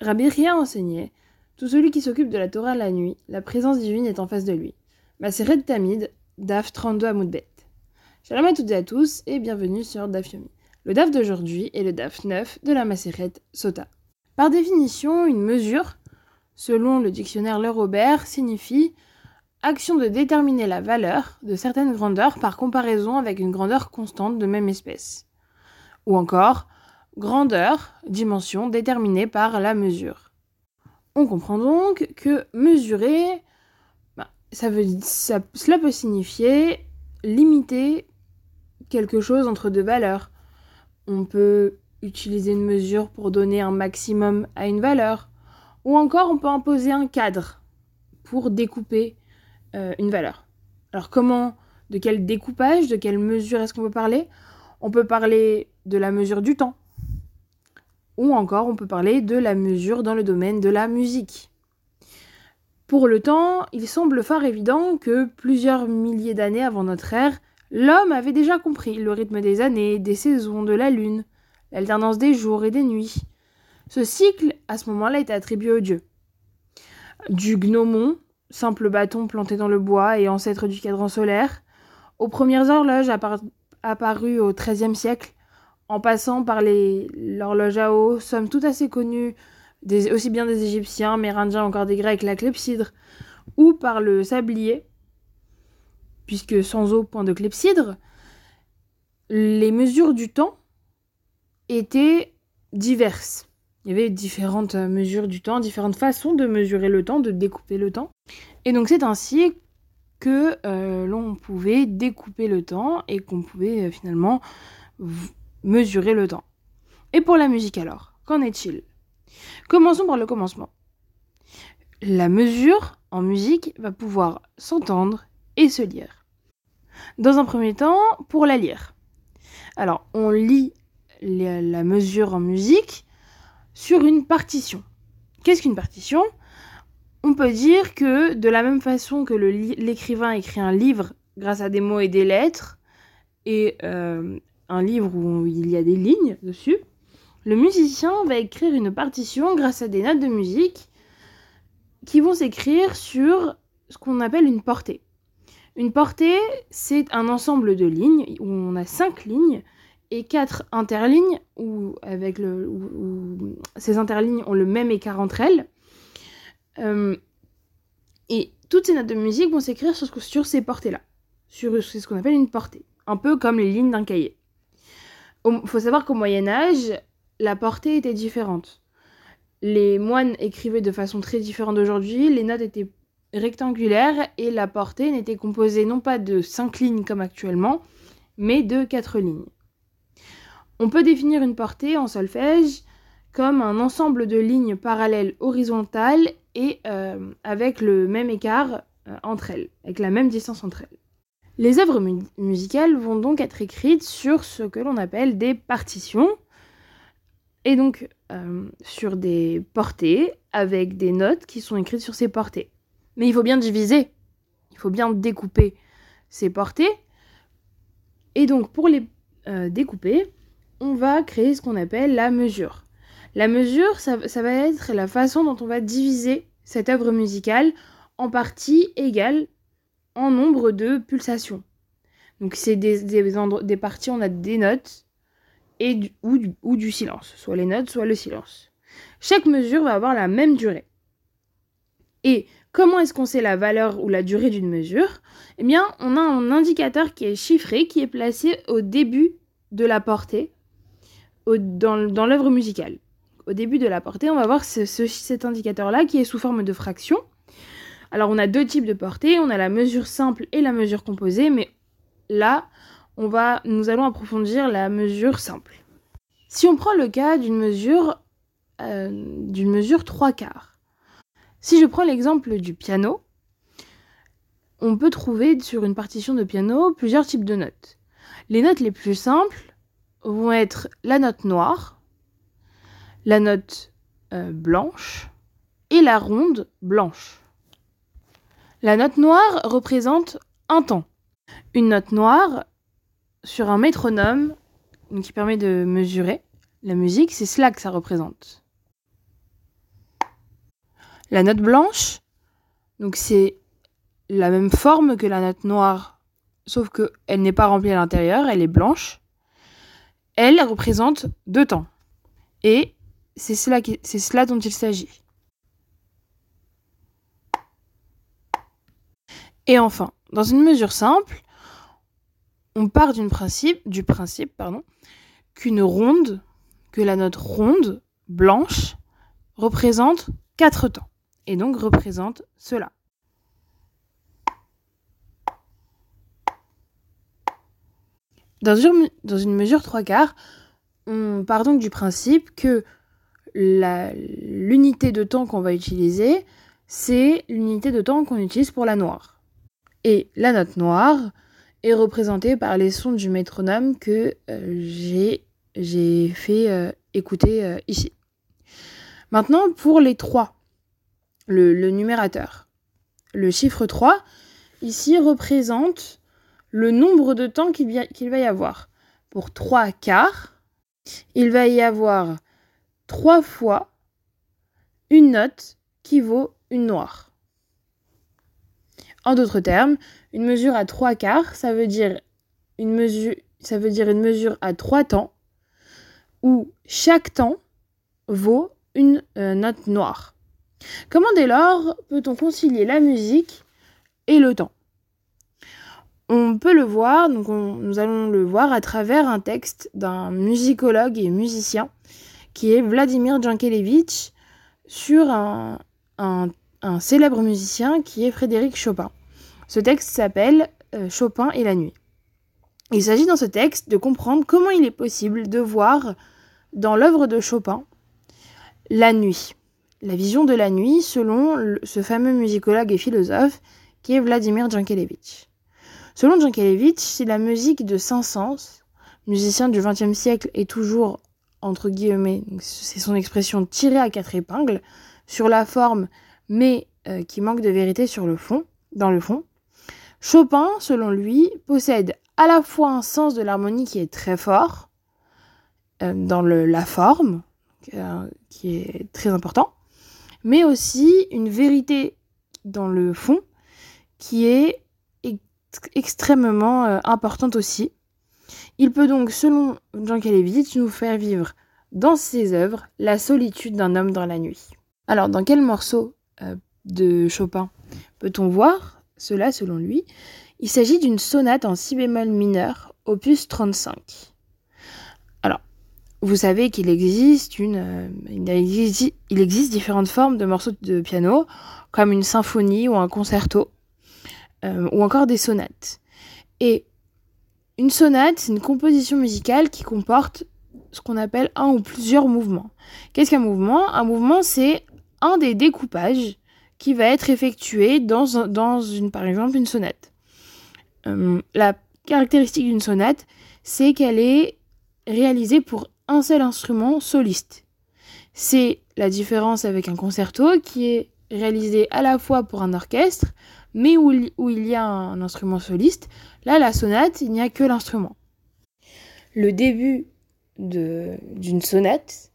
Rabbi enseignait Tout celui qui s'occupe de la Torah la nuit, la présence divine est en face de lui. Maseret Tamid, Daf 32 à Moudbet. Shalom à toutes et à tous et bienvenue sur Daf Yomi. Le Daf d'aujourd'hui est le Daf 9 de la Maseret Sota. Par définition, une mesure, selon le dictionnaire Le Robert, signifie action de déterminer la valeur de certaines grandeurs par comparaison avec une grandeur constante de même espèce. Ou encore, grandeur, dimension déterminée par la mesure. On comprend donc que mesurer, veut, cela peut signifier limiter quelque chose entre deux valeurs. On peut utiliser une mesure pour donner un maximum à une valeur, ou encore on peut imposer un cadre pour découper euh, une valeur. Alors comment, de quel découpage, de quelle mesure est-ce qu'on peut parler? On peut parler de la mesure du temps, ou encore, on peut parler de la mesure dans le domaine de la musique. Pour le temps, il semble fort évident que plusieurs milliers d'années avant notre ère, l'homme avait déjà compris le rythme des années, des saisons, de la lune, l'alternance des jours et des nuits. Ce cycle, à ce moment-là, était attribué aux dieux. Du gnomon, simple bâton planté dans le bois et ancêtre du cadran solaire, aux premières horloges apparues au XIIIe siècle, en passant par l'horloge à eau, somme tout assez connue, aussi bien des Égyptiens, Amérindiens, encore des Grecs, la clepsydre, ou par le sablier, puisque sans eau, point de clepsydre, les mesures du temps étaient diverses. Il y avait différentes mesures du temps, différentes façons de mesurer le temps, de découper le temps. Et donc c'est ainsi que euh, l'on pouvait découper le temps et qu'on pouvait euh, finalement mesurer le temps. Et pour la musique alors, qu'en est-il? Commençons par le commencement. La mesure en musique va pouvoir s'entendre et se lire. Dans un premier temps, pour la lire. Alors, on lit la mesure en musique sur une partition. Qu'est-ce qu'une partition? On peut dire que de la même façon que l'écrivain écrit un livre grâce à des mots et des lettres, et euh, un livre où il y a des lignes dessus, le musicien va écrire une partition grâce à des notes de musique qui vont s'écrire sur ce qu'on appelle une portée. Une portée, c'est un ensemble de lignes où on a cinq lignes et quatre interlignes où, avec le, ces interlignes ont le même écart entre elles. Euh, et toutes ces notes de musique vont s'écrire sur ces portées-là, sur ce qu'on appelle une portée, un peu comme les lignes d'un cahier. Il faut savoir qu'au Moyen Âge, la portée était différente. Les moines écrivaient de façon très différente d'aujourd'hui, les notes étaient rectangulaires et la portée n'était composée non pas de cinq lignes comme actuellement, mais de quatre lignes. On peut définir une portée en solfège comme un ensemble de lignes parallèles horizontales et euh, avec le même écart euh, entre elles, avec la même distance entre elles. Les œuvres musicales vont donc être écrites sur ce que l'on appelle des partitions, et donc euh, sur des portées avec des notes qui sont écrites sur ces portées. Mais il faut bien diviser, il faut bien découper ces portées, et donc pour les euh, découper, on va créer ce qu'on appelle la mesure. La mesure, ça va être la façon dont on va diviser cette œuvre musicale en parties égales en nombre de pulsations. Donc c'est des, des, parties, on a des notes et ou, du, silence, soit les notes, soit le silence. Chaque mesure va avoir la même durée. Et comment est-ce qu'on sait la valeur ou la durée d'une mesure? Eh bien, on a un indicateur qui est chiffré, qui est placé au début de la portée, dans, l'œuvre musicale. Au début de la portée, on va voir ce, cet indicateur-là qui est sous forme de fraction. Alors on a deux types de portée, on a la mesure simple et la mesure composée, mais là, on va, nous allons approfondir la mesure simple. Si on prend le cas d'une mesure, euh, d'une mesure 3 quarts, si je prends l'exemple du piano, on peut trouver sur une partition de piano plusieurs types de notes. Les notes les plus simples vont être la note noire, la note euh, blanche et la ronde blanche. La note noire représente un temps. Une note noire sur un métronome qui permet de mesurer la musique, c'est cela que ça représente. La note blanche, donc c'est la même forme que la note noire, sauf qu'elle n'est pas remplie à l'intérieur, elle est blanche. Elle représente deux temps. Et c'est cela, cela dont il s'agit. Et enfin, dans une mesure simple, on part principe, du principe pardon, qu'une ronde, que la note ronde, blanche, représente quatre temps, et donc représente cela. Dans une, dans une mesure trois quarts, on part donc du principe que l'unité de temps qu'on va utiliser, c'est l'unité de temps qu'on utilise pour la noire. Et la note noire est représentée par les sons du métronome que euh, j'ai fait euh, écouter euh, ici. Maintenant, pour les trois, le, numérateur. Le chiffre 3, ici, représente le nombre de temps qu'il va y avoir. Pour 3 quarts, il va y avoir 3 fois une note qui vaut une noire. En d'autres termes, une mesure à trois quarts, ça veut dire une mesure, ça veut dire une mesure à trois temps, où chaque temps vaut une euh, note noire. Comment dès lors peut-on concilier la musique et le temps? On peut le voir, donc nous allons le voir à travers un texte d'un musicologue et musicien qui est Vladimir Jankelevitch sur un, un un célèbre musicien qui est Frédéric Chopin. Ce texte s'appelle euh, Chopin et la nuit. Il s'agit dans ce texte de comprendre comment il est possible de voir dans l'œuvre de Chopin la nuit, la vision de la nuit selon ce fameux musicologue et philosophe qui est Vladimir Jankelevitch. Selon Jankelevitch, c'est la musique de Saint-Saëns, musicien du XXe siècle et toujours entre guillemets, c'est son expression tirée à quatre épingles, sur la forme mais euh, qui manque de vérité sur le fond, dans le fond. Chopin, selon lui, possède à la fois un sens de l'harmonie qui est très fort, euh, dans la forme, euh, qui est très important, mais aussi une vérité dans le fond qui est extrêmement importante aussi. Il peut donc, selon Jean Kalevitch, nous faire vivre dans ses œuvres la solitude d'un homme dans la nuit. Alors, dans quel morceau de Chopin. Peut-on voir cela selon lui? Il s'agit d'une sonate en si bémol mineur, opus 35. Alors, vous savez qu'il euh, existe, différentes formes de morceaux de piano, comme une symphonie ou un concerto, euh, ou encore des sonates. Et une sonate, c'est une composition musicale qui comporte ce qu'on appelle un ou plusieurs mouvements. Qu'est-ce qu'un mouvement? Un mouvement, c'est un des découpages qui va être effectué dans, une, par exemple une sonate. Euh, la caractéristique d'une sonate, c'est qu'elle est réalisée pour un seul instrument soliste. C'est la différence avec un concerto qui est réalisé à la fois pour un orchestre, mais où, où il y a un instrument soliste. Là, la sonate, il n'y a que l'instrument. Le début d'une sonate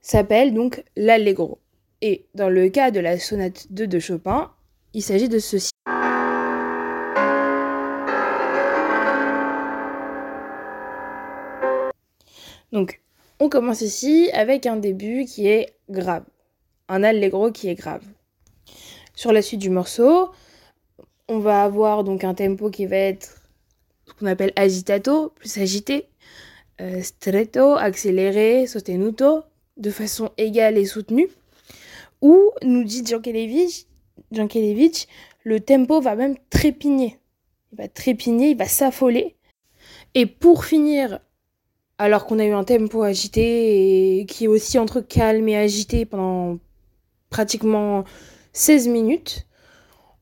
s'appelle donc l'allegro. Et dans le cas de la sonate 2 de Chopin, il s'agit de ceci. Donc, on commence ici avec un début qui est grave, un allegro qui est grave. Sur la suite du morceau, on va avoir donc un tempo qui va être ce qu'on appelle agitato, plus agité, euh, stretto, accéléré, sostenuto, de façon égale et soutenue. Ou, nous dit Jankelevich, le tempo va même trépigner. Il va trépigner, il va s'affoler. Et pour finir, alors qu'on a eu un tempo agité et qui est aussi entre calme et agité pendant pratiquement 16 minutes,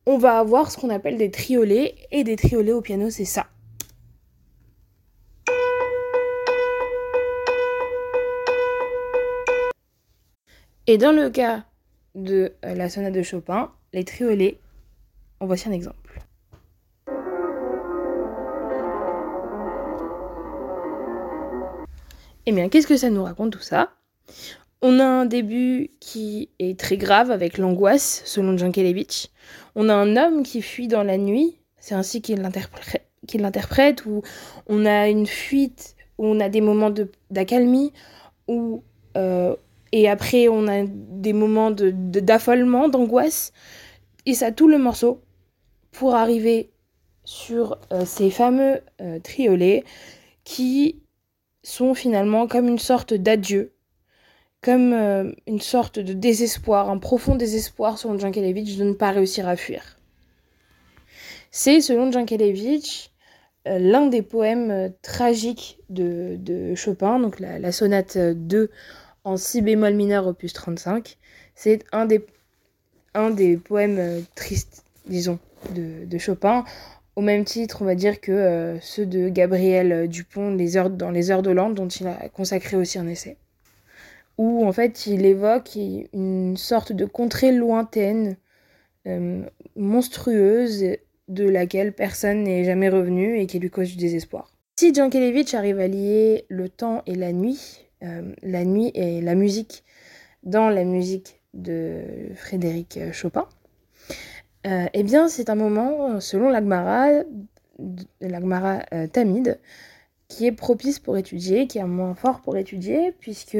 on va avoir ce qu'on appelle des triolets. Et des triolets au piano, c'est ça. Et dans le cas de euh, la sonate de Chopin, les triolets. En voici un exemple. Eh bien, qu'est-ce que ça nous raconte tout ça? On a un début qui est très grave avec l'angoisse, selon Jankelevich. On a un homme qui fuit dans la nuit, c'est ainsi qu'il l'interprète, où on a une fuite, où on a des moments d'accalmie, où, euh, et après on a des moments d'affolement, d'angoisse. Et ça tout le morceau pour arriver sur euh, ces fameux euh, triolets qui sont finalement comme une sorte d'adieu, comme euh, une sorte de désespoir, un profond désespoir selon Jankelevich de ne pas réussir à fuir. C'est selon Jankelevich l'un des poèmes tragiques de, Chopin, donc la, sonate 2 en si bémol mineur opus 35. C'est un des, un des poèmes tristes, disons, de, Chopin au même titre, on va dire, que euh, ceux de Gabriel euh, Dupont les heures, dans Les Heures de Lande, dont il a consacré aussi un essai. Où en fait il évoque une sorte de contrée lointaine, euh, monstrueuse, de laquelle personne n'est jamais revenu et qui lui cause du désespoir. Si Jankelevich arrive à lier le temps et la nuit, la nuit et la musique dans la musique de Frédéric Chopin, euh, eh bien, c'est un moment, selon l'Agmara, l'Agmara euh, Tamide, qui est propice pour étudier, qui est un moment fort pour étudier, puisque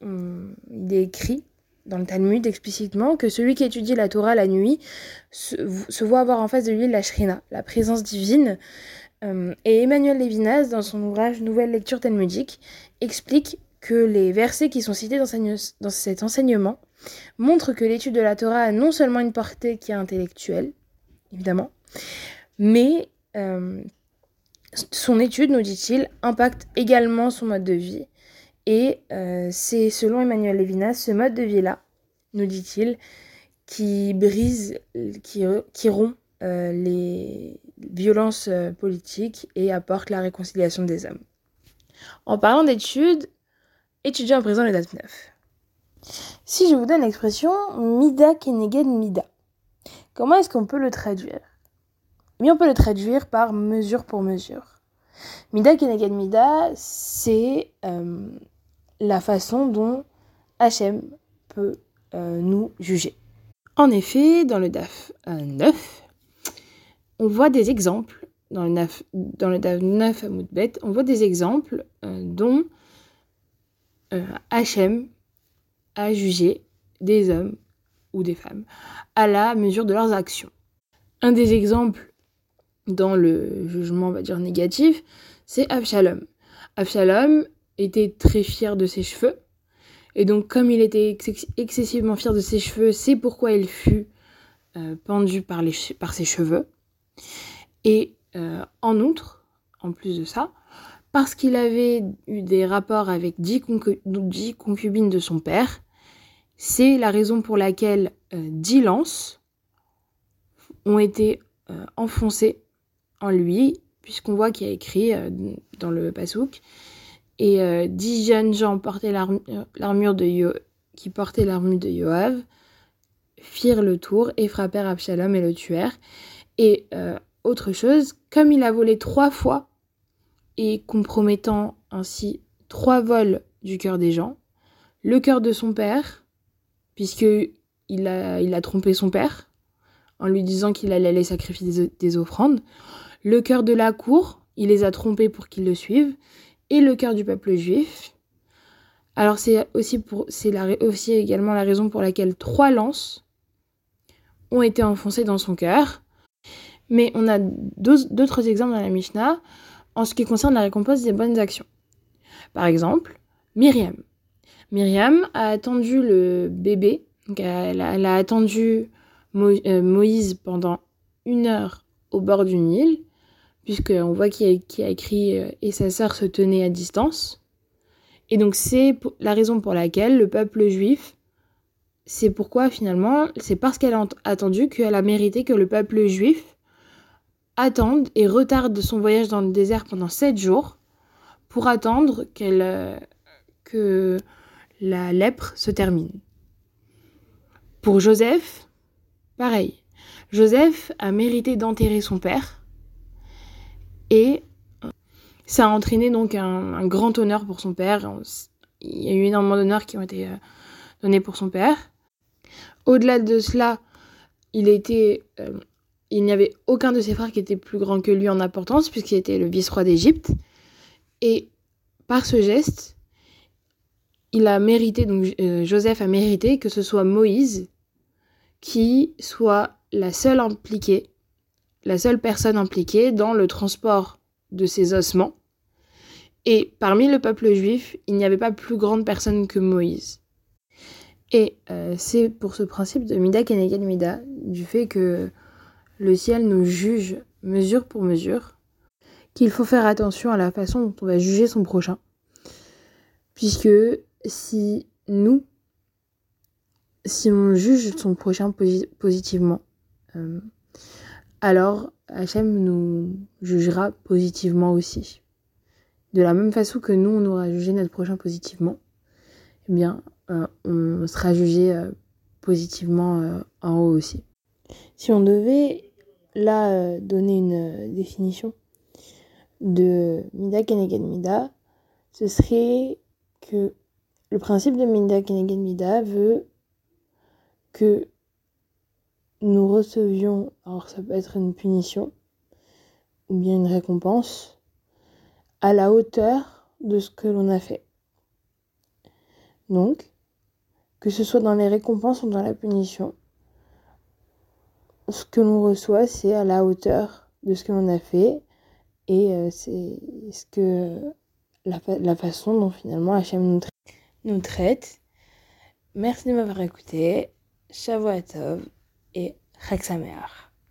hum, il est écrit dans le Talmud explicitement que celui qui étudie la Torah la nuit se, voit avoir en face de lui la Shrina, la présence divine. Hum, et Emmanuel Lévinas, dans son ouvrage Nouvelle lecture talmudique, explique que les versets qui sont cités dans cet enseignement montre que l'étude de la Torah a non seulement une portée qui est intellectuelle, évidemment, mais euh, son étude, nous dit-il, impacte également son mode de vie. Et euh, c'est selon Emmanuel Levinas ce mode de vie-là, nous dit-il, qui brise, qui, qui rompt euh, les violences politiques et apporte la réconciliation des hommes. En parlant d'études, étudier en présent les dates 9. Si je vous donne l'expression Mida Keneged Mida, comment est-ce qu'on peut le traduire? Mais on peut le traduire par mesure pour mesure. Mida Keneged Mida, c'est euh, la façon dont Hachem peut euh, nous juger. En effet, dans le DAF 9, euh, on voit des exemples, dans le, DAF, dans le DAF 9 à Moudbet, on voit des exemples dont Hachem à juger des hommes ou des femmes à la mesure de leurs actions. Un des exemples dans le jugement, on va dire négatif, c'est Absalom. Absalom était très fier de ses cheveux, et donc comme il était excessivement fier de ses cheveux, c'est pourquoi il fut euh, pendu par, ses cheveux. Et euh, en outre, en plus de ça, parce qu'il avait eu des rapports avec dix concubines de son père, c'est la raison pour laquelle euh, dix lances ont été euh, enfoncées en lui, puisqu'on voit qu'il y a écrit euh, dans le Pasouk. Et dix jeunes gens portaient l'armure de qui portaient l'armure de Yoav, firent le tour et frappèrent Absalom et le tuèrent. Et autre chose, comme il a volé trois fois et compromettant ainsi trois vols du cœur des gens, le cœur de son père, puisque il a, trompé son père en lui disant qu'il allait aller sacrifier des, offrandes. Le cœur de la cour, il les a trompés pour qu'ils le suivent. Et le cœur du peuple juif. Alors c'est aussi, pour, c'est aussi également la raison pour laquelle trois lances ont été enfoncées dans son cœur. Mais on a d'autres exemples dans la Mishnah en ce qui concerne la récompense des bonnes actions. Par exemple, Myriam. Myriam a attendu le bébé, elle, a, attendu euh, Moïse pendant une heure au bord du Nil, puisqu'on voit qu'il a, a, écrit euh, Et sa sœur se tenait à distance. Et donc c'est la raison pour laquelle le peuple juif, c'est pourquoi finalement, c'est parce qu'elle a attendu qu'elle a mérité que le peuple juif attende et retarde son voyage dans le désert pendant sept jours pour attendre euh, que la lèpre se termine. Pour Joseph, pareil. Joseph a mérité d'enterrer son père et ça a entraîné donc un, grand honneur pour son père, il y a eu énormément d'honneurs qui ont été donnés pour son père. Au-delà de cela, il était, il n'y avait aucun de ses frères qui était plus grand que lui en importance, puisqu'il était le vice-roi d'Égypte. Et par ce geste, il a mérité, donc Joseph a mérité que ce soit Moïse qui soit la seule impliquée, la seule personne impliquée dans le transport de ces ossements. Et parmi le peuple juif, il n'y avait pas plus grande personne que Moïse. Et euh, c'est pour ce principe de Mida Keneged Mida, du fait que le ciel nous juge mesure pour mesure, qu'il faut faire attention à la façon dont on va juger son prochain. Puisque si nous, si on juge son prochain positivement, euh, alors Hachem nous jugera positivement aussi. De la même façon que nous, on aura jugé notre prochain positivement, eh bien, euh, on sera jugé euh, positivement en haut aussi. Si on devait là donner une définition de Mida Keneged Mida, ce serait que le principe de Mida Keneged Mida veut que nous recevions, alors ça peut être une punition ou bien une récompense, à la hauteur de ce que l'on a fait. Donc, que ce soit dans les récompenses ou dans la punition, ce que l'on reçoit, c'est à la hauteur de ce que l'on a fait et euh, c'est ce que la, façon dont finalement Hachem nous, nous traite. Merci de m'avoir écouté. Shavuot et Chag